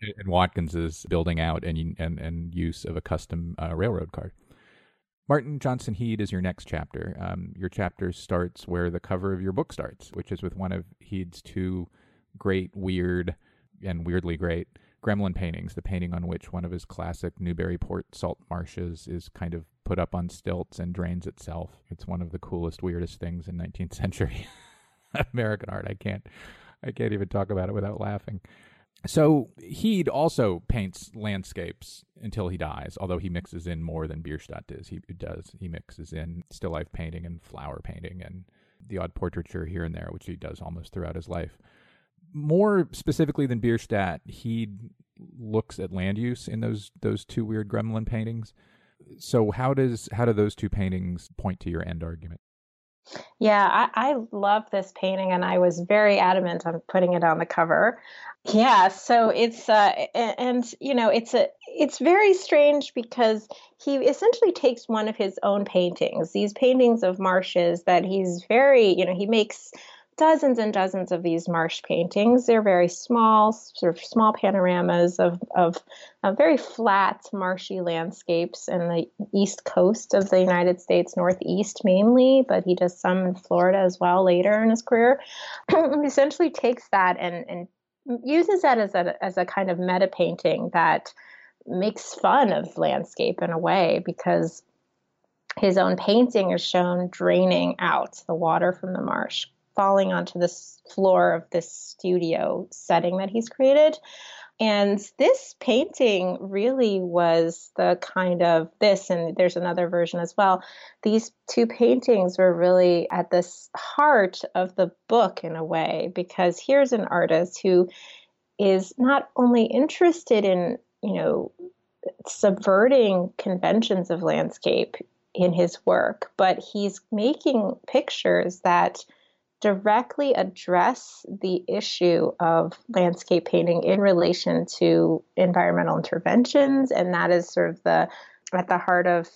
and, Watkins's building out and and and use of a custom uh, railroad car Martin Johnson Heade is your next chapter. Um, your chapter starts where the cover of your book starts, which is with one of Heade's two great, weird, and weirdly great gremlin paintings, the painting on which one of his classic Newburyport salt marshes is kind of put up on stilts and drains itself. It's one of the coolest, weirdest things in 19th century American art. I can't I can't even talk about it without laughing. So Heade also paints landscapes until he dies, although he mixes in more than Bierstadt does. He does. He mixes in still life painting and flower painting and the odd portraiture here and there, which he does almost throughout his life. More specifically than Bierstadt, he looks at land use in those those two weird gremlin paintings. So how does how do those two paintings point to your end argument? Yeah, I, I love this painting, and I was very adamant on putting it on the cover. Yeah, so it's uh, and you know it's a it's very strange because he essentially takes one of his own paintings, these paintings of marshes that he's very you know he makes dozens and dozens of these marsh paintings. They're very small, sort of small panoramas of, of, of very flat, marshy landscapes in the east coast of the United States, northeast mainly, but he does some in Florida as well later in his career. essentially takes that and, and uses that as a, as a kind of meta painting that makes fun of landscape in a way because his own painting is shown draining out the water from the marsh falling onto this floor of this studio setting that he's created. And this painting really was the kind of this, and there's another version as well. These two paintings were really at the heart of the book in a way, because here's an artist who is not only interested in, you know, subverting conventions of landscape in his work, but he's making pictures that directly address the issue of landscape painting in relation to environmental interventions. And that is sort of the at the heart of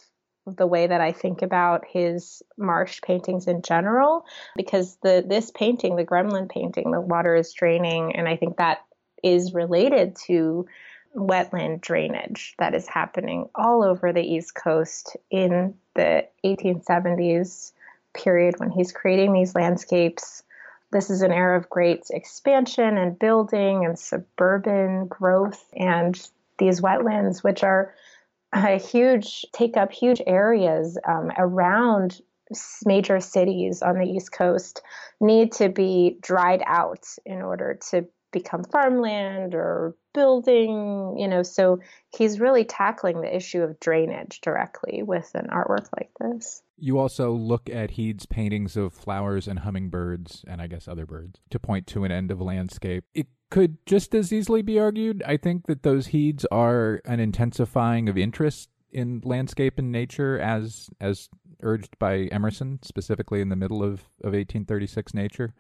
the way that I think about his marsh paintings in general, because the this painting, the Gremlin painting, the water is draining, and I think that is related to wetland drainage that is happening all over the East Coast in the 1870s period when he's creating these landscapes. This is an era of great expansion and building and suburban growth, and these wetlands, which are a huge, take up huge areas um, around major cities on the East Coast, need to be dried out in order to become farmland or building, you know. So he's really tackling the issue of drainage directly with an artwork like this. You also look at Heade's paintings of flowers and hummingbirds, and I guess other birds, to point to an end of landscape. It could just as easily be argued, I think, that those Heades are an intensifying of interest in landscape and nature as as urged by Emerson, specifically in the middle of, of 1836 nature.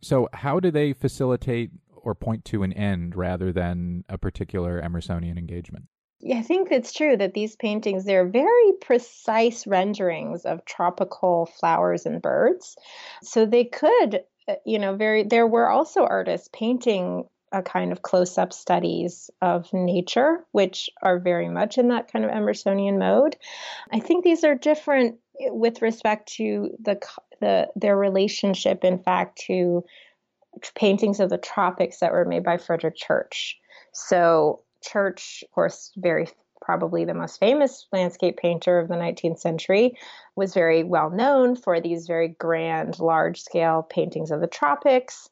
So, how do they facilitate or point to an end rather than a particular Emersonian engagement? Yeah, I think it's true that these paintings, they're very precise renderings of tropical flowers and birds. So they could, uh, you know, very, there were also artists painting a kind of close up studies of nature, which are very much in that kind of Emersonian mode. I think these are different with respect to the, the their relationship, in fact, to paintings of the tropics that were made by Frederick Church. So, Church, of course, very probably the most famous landscape painter of the 19th century, was very well known for these very grand, large scale paintings of the tropics.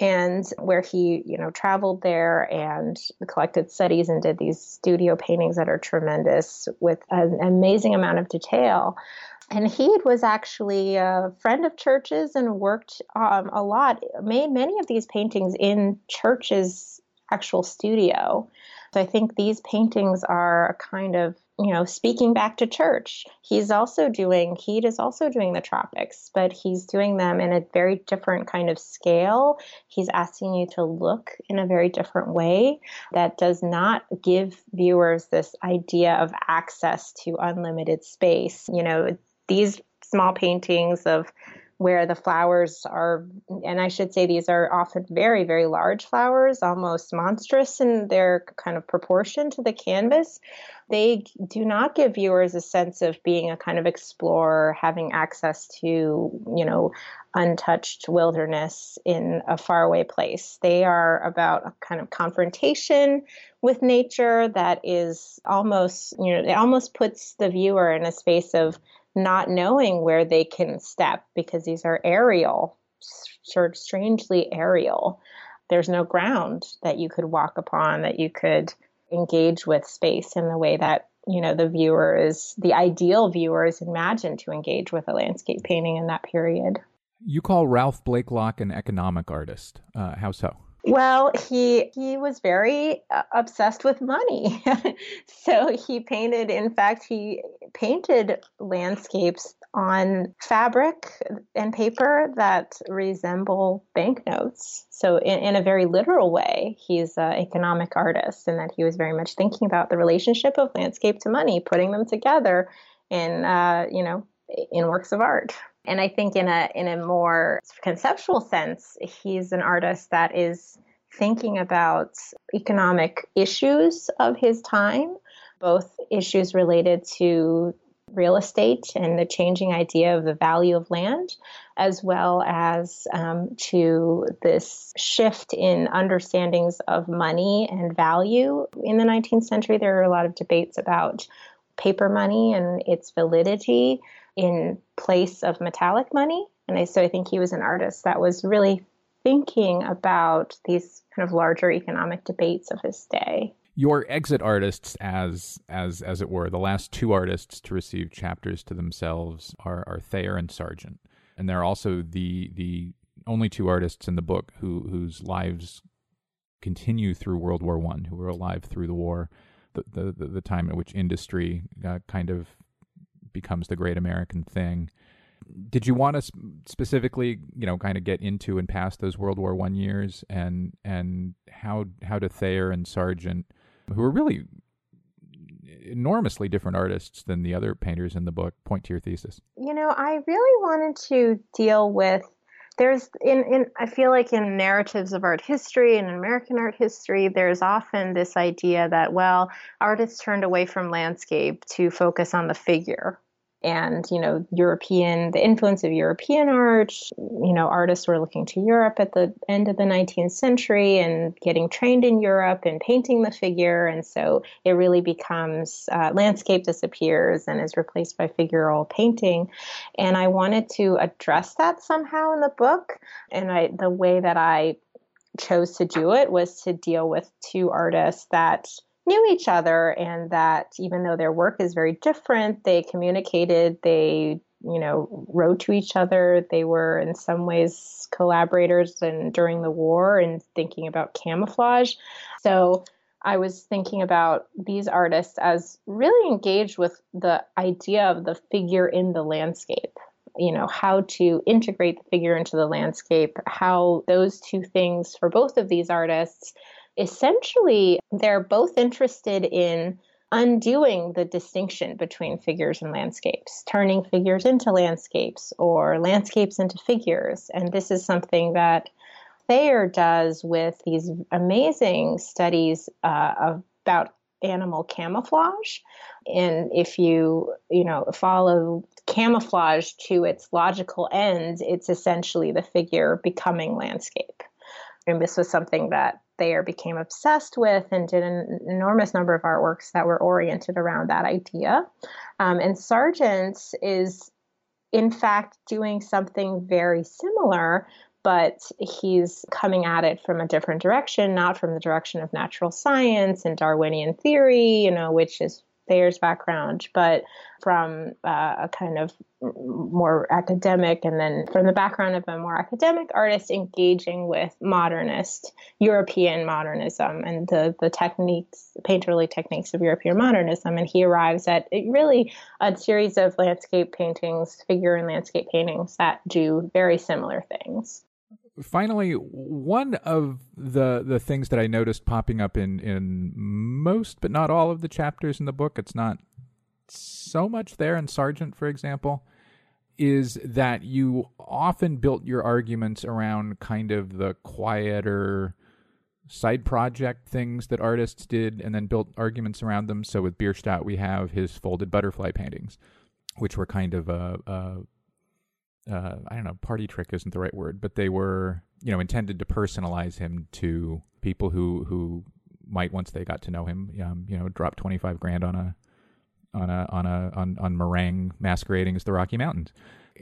And where he, you know, traveled there and collected studies and did these studio paintings that are tremendous with an amazing amount of detail. And he was actually a friend of Church's and worked um, a lot, made many of these paintings in Church's actual studio. So I think these paintings are a kind of, you know, speaking back to church. He's also doing, Heade is also doing the tropics, but he's doing them in a very different kind of scale. He's asking you to look in a very different way that does not give viewers this idea of access to unlimited space. You know, these small paintings of where the flowers are, and I should say these are often very, very large flowers, almost monstrous in their kind of proportion to the canvas. They do not give viewers a sense of being a kind of explorer, having access to, you know, untouched wilderness in a faraway place. They are about a kind of confrontation with nature that is almost, you know, it almost puts the viewer in a space of not knowing where they can step because these are aerial, sort strangely aerial. There's no ground that you could walk upon, that you could engage with space in the way that you know the viewer is the ideal viewer is imagined to engage with a landscape painting in that period. You call Ralph Blakelock an economic artist. Uh, how so? Well, he he was very uh, obsessed with money. so he painted in fact he painted landscapes on fabric and paper that resemble banknotes. So in, in a very literal way, he's an economic artist and that he was very much thinking about the relationship of landscape to money, putting them together in uh, you know in works of art. And I think in a in a more conceptual sense, he's an artist that is thinking about economic issues of his time, both issues related to real estate and the changing idea of the value of land, as well as um, to this shift in understandings of money and value. In the 19th century, there are a lot of debates about paper money and its validity in place of metallic money. And I, so I think he was an artist that was really thinking about these kind of larger economic debates of his day. Your exit artists, as as as it were, the last two artists to receive chapters to themselves are are Thayer and Sargent, and they're also the the only two artists in the book who whose lives continue through World War One, who were alive through the war, the the the time at which industry uh, kind of becomes the great American thing. did you want to specifically, you know, kind of get into and past those World War One years, and and how how do Thayer and Sargent, who are really enormously different artists than the other painters in the book, point to your thesis? You know, I really wanted to deal with there's in, in I feel like in narratives of art history and American art history, there's often this idea that well, artists turned away from landscape to focus on the figure and you know european the influence of european art you know artists were looking to europe at the end of the 19th century and getting trained in europe and painting the figure. And so it really becomes uh, landscape disappears and is replaced by figural painting. And i wanted to address that somehow in the book. And I, the way that i chose to do it was to deal with two artists that knew each other and that even though their work is very different, they communicated, they you know wrote to each other they were in some ways collaborators and during the war and thinking about camouflage. So i was thinking about these artists as really engaged with the idea of the figure in the landscape you know how to integrate the figure into the landscape how those two things for both of these artists essentially they're both interested in undoing the distinction between figures and landscapes, turning figures into landscapes or landscapes into figures. And this is something that Thayer does with these amazing studies uh, about animal camouflage. And if you, you know, follow camouflage to its logical end, it's essentially the figure becoming landscape. And this was something that Thayer became obsessed with and did an enormous number of artworks that were oriented around that idea. Um, and Sargent is, in fact, doing something very similar, but he's coming at it from a different direction, not from the direction of natural science and Darwinian theory, you know, which is Thayer's background, but from uh, a kind of more academic, and then from the background of a more academic artist engaging with modernist European modernism and the, the techniques, painterly techniques of European modernism. And he arrives at really a series of landscape paintings, figure and landscape paintings that do very similar things finally, one of the the things that I noticed popping up in in most, but not all of the chapters in the book, it's not so much there in Sargent, for example, is that you often built your arguments around kind of the quieter side project things that artists did and then built arguments around them. So with Bierstadt, we have his folded butterfly paintings, which were kind of a, a uh, I don't know, party trick isn't the right word, but they were, you know, intended to personalize him to people who who might once they got to know him, um, you know, drop twenty five grand on a on a on a on on meringue masquerading as the Rocky Mountains,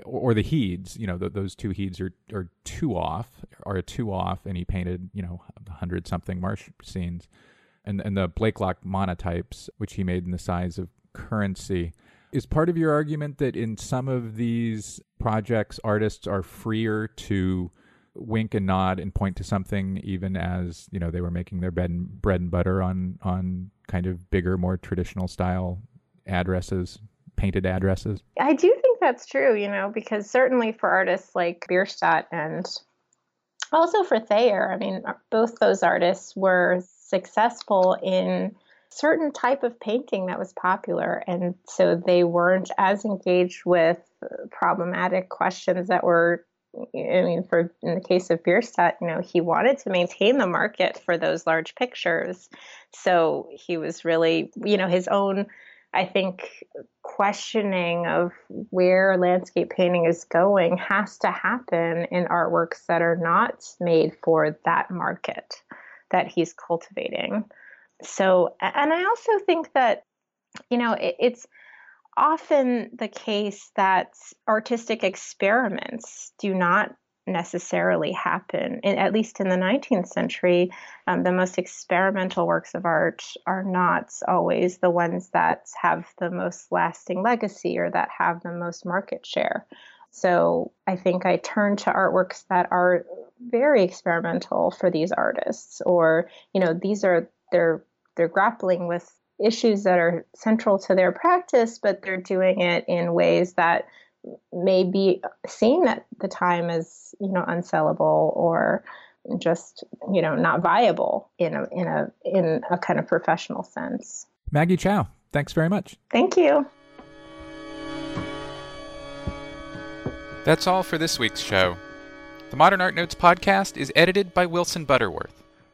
or, the Heades. You know, the, those two Heades are are two off, are two off, and he painted you know hundred something marsh scenes, and and the Blakelock monotypes, which he made in the size of currency is part of your argument that in some of these projects, artists are freer to wink and nod and point to something, even as you know they were making their bread and, bread and butter on on kind of bigger, more traditional style addresses, painted addresses? I do think that's true. You know, because certainly for artists like Bierstadt and also for Thayer, I mean, both those artists were successful in certain type of painting that was popular and so they weren't as engaged with problematic questions that were I mean, for in the case of Bierstadt, you know, he wanted to maintain the market for those large pictures. So he was really, you know, his own, I think, questioning of where landscape painting is going has to happen in artworks that are not made for that market that he's cultivating so, and I also think that, you know, it, it's often the case that artistic experiments do not necessarily happen. In, at least in the 19th century, um, the most experimental works of art are not always the ones that have the most lasting legacy or that have the most market share. So I think I turn to artworks that are very experimental for these artists, or you know, these are they're they're grappling with issues that are central to their practice, but they're doing it in ways that may be seen at the time as you know unsellable or just you know not viable in a in a in a kind of professional sense. Maggie Cao, thanks very much. Thank you. That's all for this week's show. The Modern Art Notes podcast is edited by Wilson Butterworth.